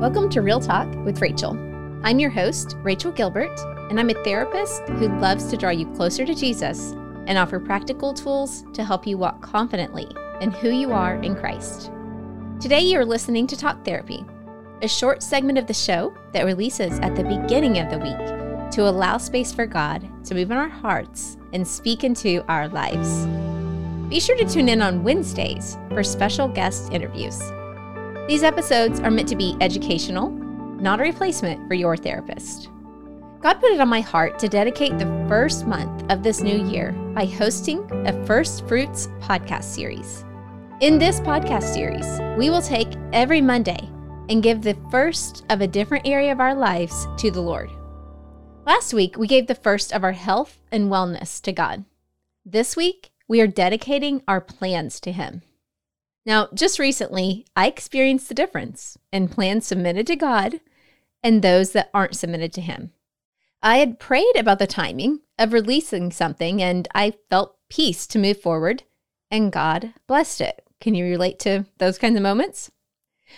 Welcome to Real Talk with Rachel. I'm your host, Rachel Gilbert, and I'm a therapist who loves to draw you closer to Jesus and offer practical tools to help you walk confidently in who you are in Christ. Today, you're listening to Talk Therapy, a short segment of the show that releases at the beginning of the week to allow space for God to move in our hearts and speak into our lives. Be sure to tune in on Wednesdays for special guest interviews. These episodes are meant to be educational, not a replacement for your therapist. God put it on my heart to dedicate the first month of this new year by hosting a First Fruits podcast series. In this podcast series, we will take every Monday and give the first of a different area of our lives to the Lord. Last week, we gave the first of our health and wellness to God. This week, we are dedicating our plans to Him. Now, just recently, I experienced the difference in plans submitted to God and those that aren't submitted to Him. I had prayed about the timing of releasing something and I felt peace to move forward, and God blessed it. Can you relate to those kinds of moments?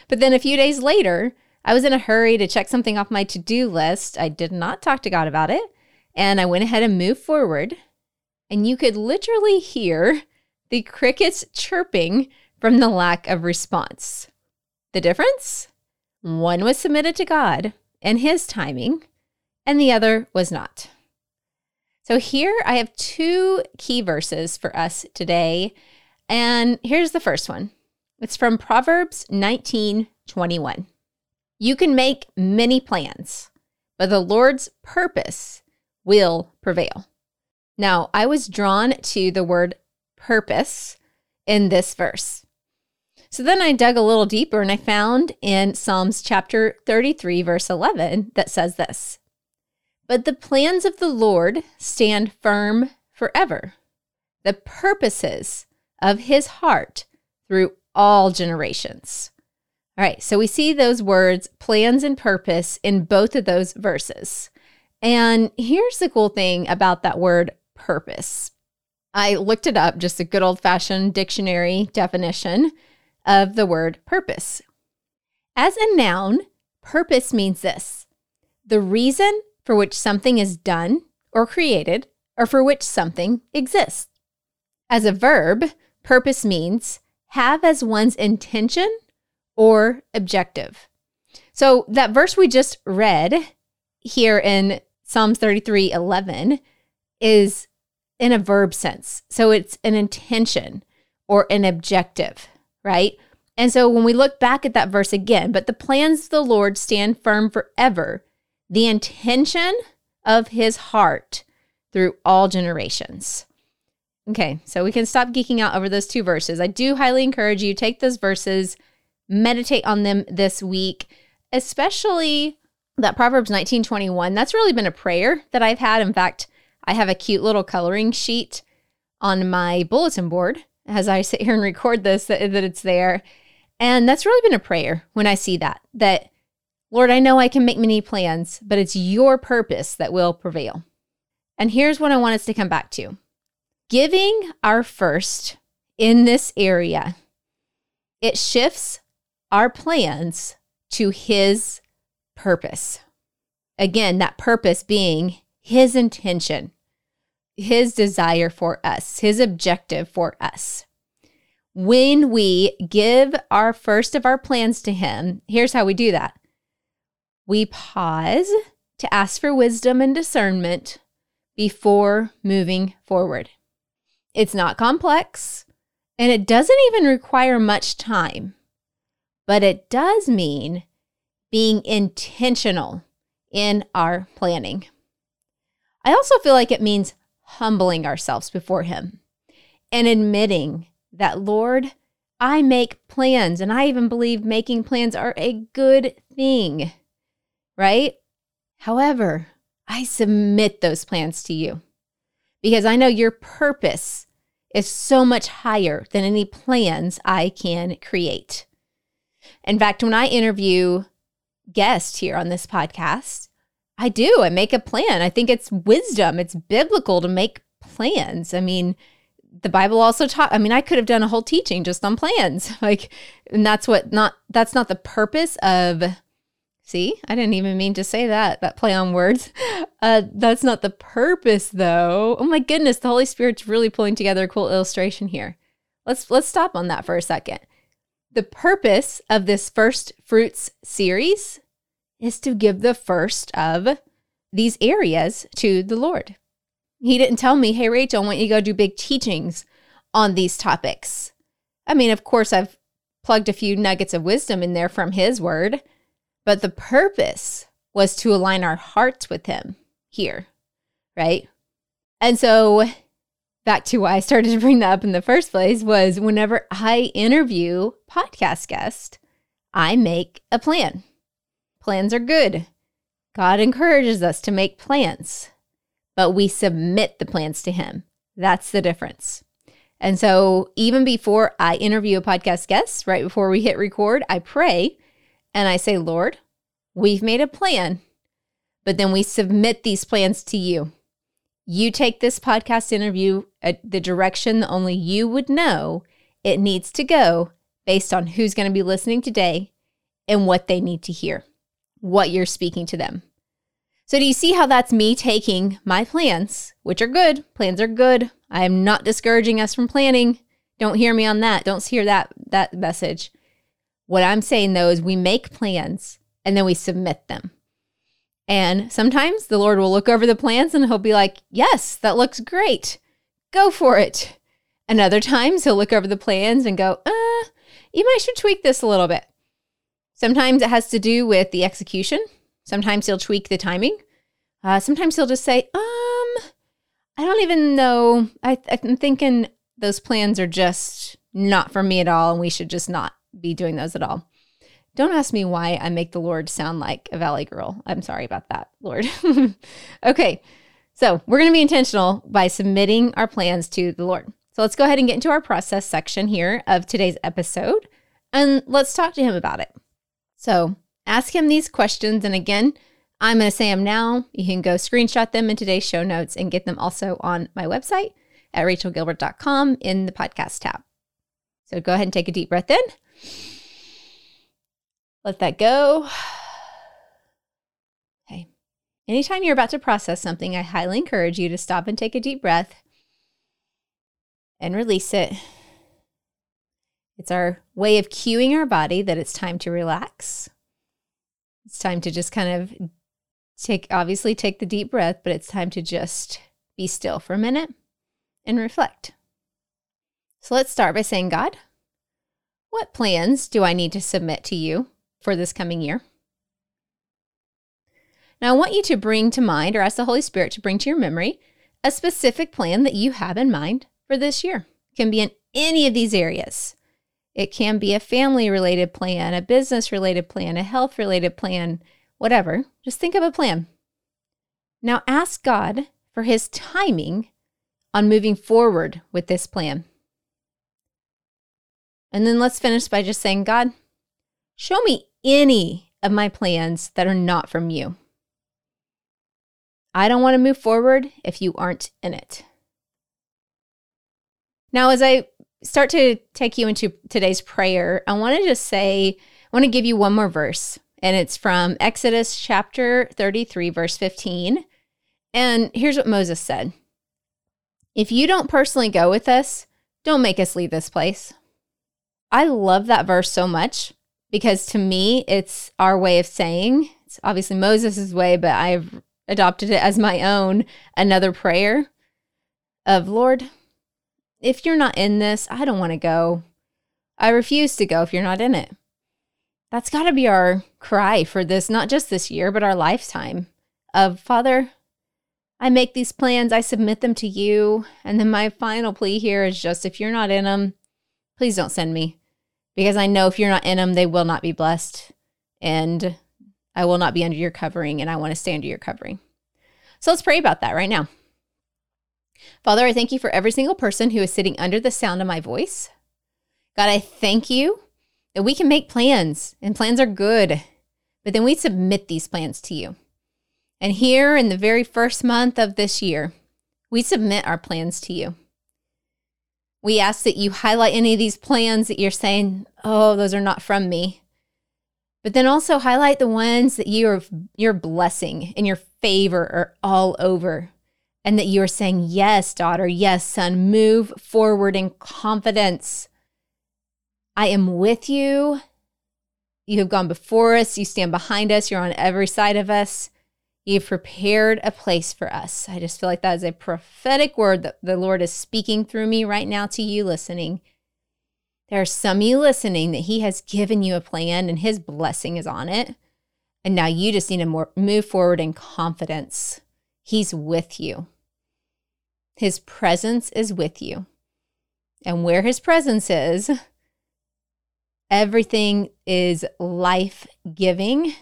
But then a few days later, I was in a hurry to check something off my to do list. I did not talk to God about it, and I went ahead and moved forward. And you could literally hear the crickets chirping from the lack of response. The difference? One was submitted to God and His timing, and the other was not. So here I have two key verses for us today. And here's the first one it's from Proverbs 19 21. You can make many plans, but the Lord's purpose will prevail. Now, I was drawn to the word purpose in this verse. So then I dug a little deeper and I found in Psalms chapter 33, verse 11, that says this But the plans of the Lord stand firm forever, the purposes of his heart through all generations. All right, so we see those words, plans and purpose, in both of those verses. And here's the cool thing about that word purpose. I looked it up, just a good old fashioned dictionary definition of the word purpose. As a noun, purpose means this the reason for which something is done or created, or for which something exists. As a verb, purpose means have as one's intention or objective. So that verse we just read here in Psalms 33 11 is in a verb sense. So it's an intention or an objective right? And so when we look back at that verse again, but the plans of the Lord stand firm forever, the intention of his heart through all generations. Okay, so we can stop geeking out over those two verses. I do highly encourage you take those verses, meditate on them this week, especially that Proverbs 19:21. That's really been a prayer that I've had. In fact, I have a cute little coloring sheet on my bulletin board as I sit here and record this that, that it's there. And that's really been a prayer when I see that, that Lord, I know I can make many plans, but it's your purpose that will prevail. And here's what I want us to come back to giving our first in this area, it shifts our plans to His purpose. Again, that purpose being His intention, his desire for us, his objective for us. When we give our first of our plans to him, here's how we do that we pause to ask for wisdom and discernment before moving forward. It's not complex and it doesn't even require much time, but it does mean being intentional in our planning. I also feel like it means humbling ourselves before Him and admitting that, Lord, I make plans, and I even believe making plans are a good thing, right? However, I submit those plans to you because I know your purpose is so much higher than any plans I can create. In fact, when I interview guests here on this podcast, I do. I make a plan. I think it's wisdom. It's biblical to make plans. I mean, the Bible also taught, I mean, I could have done a whole teaching just on plans. Like, and that's what not, that's not the purpose of See, I didn't even mean to say that, that play on words. Uh, that's not the purpose though. Oh my goodness, the Holy Spirit's really pulling together a cool illustration here. Let's let's stop on that for a second. The purpose of this first fruits series is to give the first of these areas to the Lord. He didn't tell me, hey, Rachel, I want you to go do big teachings on these topics. I mean, of course, I've plugged a few nuggets of wisdom in there from his word, but the purpose was to align our hearts with him here, right? And so, back to why I started to bring that up in the first place was whenever I interview podcast guests, I make a plan. Plans are good. God encourages us to make plans, but we submit the plans to Him. That's the difference. And so, even before I interview a podcast guest, right before we hit record, I pray and I say, Lord, we've made a plan, but then we submit these plans to you. You take this podcast interview at the direction that only you would know it needs to go based on who's going to be listening today and what they need to hear what you're speaking to them. So, do you see how that's me taking my plans, which are good? Plans are good. I am not discouraging us from planning. Don't hear me on that. Don't hear that that message. What I'm saying though is we make plans and then we submit them. And sometimes the Lord will look over the plans and he'll be like, "Yes, that looks great. Go for it." And other times he'll look over the plans and go, "Uh, you might should tweak this a little bit." Sometimes it has to do with the execution. Sometimes he'll tweak the timing. Uh, sometimes he'll just say, um, I don't even know. I, I'm thinking those plans are just not for me at all, and we should just not be doing those at all. Don't ask me why I make the Lord sound like a valley girl. I'm sorry about that, Lord. okay, so we're going to be intentional by submitting our plans to the Lord. So let's go ahead and get into our process section here of today's episode, and let's talk to Him about it. So ask him these questions. And again, I'm going to say them now. You can go screenshot them in today's show notes and get them also on my website at rachelgilbert.com in the podcast tab. So go ahead and take a deep breath in. Let that go. Okay. Anytime you're about to process something, I highly encourage you to stop and take a deep breath and release it it's our way of cueing our body that it's time to relax. It's time to just kind of take, obviously, take the deep breath, but it's time to just be still for a minute and reflect. So let's start by saying, God, what plans do I need to submit to you for this coming year? Now, I want you to bring to mind, or ask the Holy Spirit to bring to your memory, a specific plan that you have in mind for this year. It can be in any of these areas. It can be a family related plan, a business related plan, a health related plan, whatever. Just think of a plan. Now ask God for his timing on moving forward with this plan. And then let's finish by just saying, God, show me any of my plans that are not from you. I don't want to move forward if you aren't in it. Now, as I start to take you into today's prayer, I want to just say, I want to give you one more verse, and it's from Exodus chapter 33, verse 15. And here's what Moses said If you don't personally go with us, don't make us leave this place. I love that verse so much because to me, it's our way of saying, it's obviously Moses' way, but I've adopted it as my own, another prayer of Lord, if you're not in this, I don't want to go. I refuse to go if you're not in it. That's got to be our cry for this, not just this year, but our lifetime of Father, I make these plans, I submit them to you. And then my final plea here is just if you're not in them, please don't send me because I know if you're not in them, they will not be blessed. And I will not be under your covering, and I want to stay under your covering. So let's pray about that right now. Father, I thank you for every single person who is sitting under the sound of my voice. God, I thank you that we can make plans and plans are good, but then we submit these plans to you. And here in the very first month of this year, we submit our plans to you. We ask that you highlight any of these plans that you're saying, oh, those are not from me. But then also highlight the ones that you are your blessing and your favor are all over. And that you are saying, Yes, daughter, yes, son, move forward in confidence. I am with you. You have gone before us. You stand behind us. You're on every side of us. You've prepared a place for us. I just feel like that is a prophetic word that the Lord is speaking through me right now to you listening. There are some of you listening that He has given you a plan and His blessing is on it. And now you just need to more, move forward in confidence. He's with you, His presence is with you. And where His presence is, everything is life giving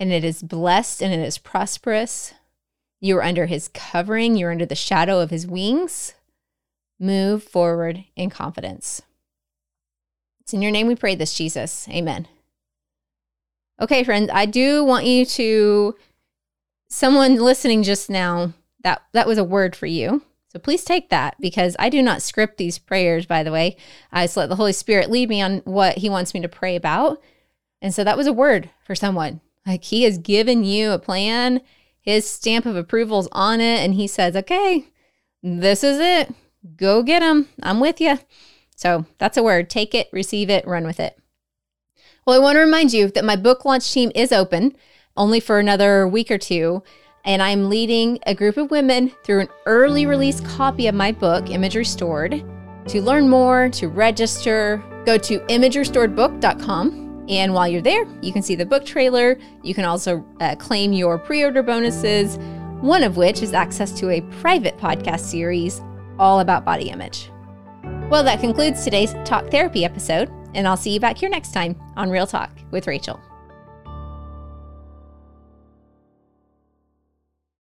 and it is blessed and it is prosperous. You are under his covering, you're under the shadow of his wings. Move forward in confidence. It's in your name we pray this, Jesus. Amen. Okay, friends, I do want you to someone listening just now, that that was a word for you. So please take that because I do not script these prayers, by the way. I just let the Holy Spirit lead me on what he wants me to pray about. And so that was a word for someone. Like he has given you a plan, his stamp of approval's on it, and he says, okay, this is it. Go get him. I'm with you. So that's a word. Take it, receive it, run with it. Well, I want to remind you that my book launch team is open only for another week or two. And I'm leading a group of women through an early release copy of my book, Image Restored. To learn more, to register, go to imagerestoredbook.com and while you're there, you can see the book trailer. You can also uh, claim your pre order bonuses, one of which is access to a private podcast series all about body image. Well, that concludes today's Talk Therapy episode, and I'll see you back here next time on Real Talk with Rachel.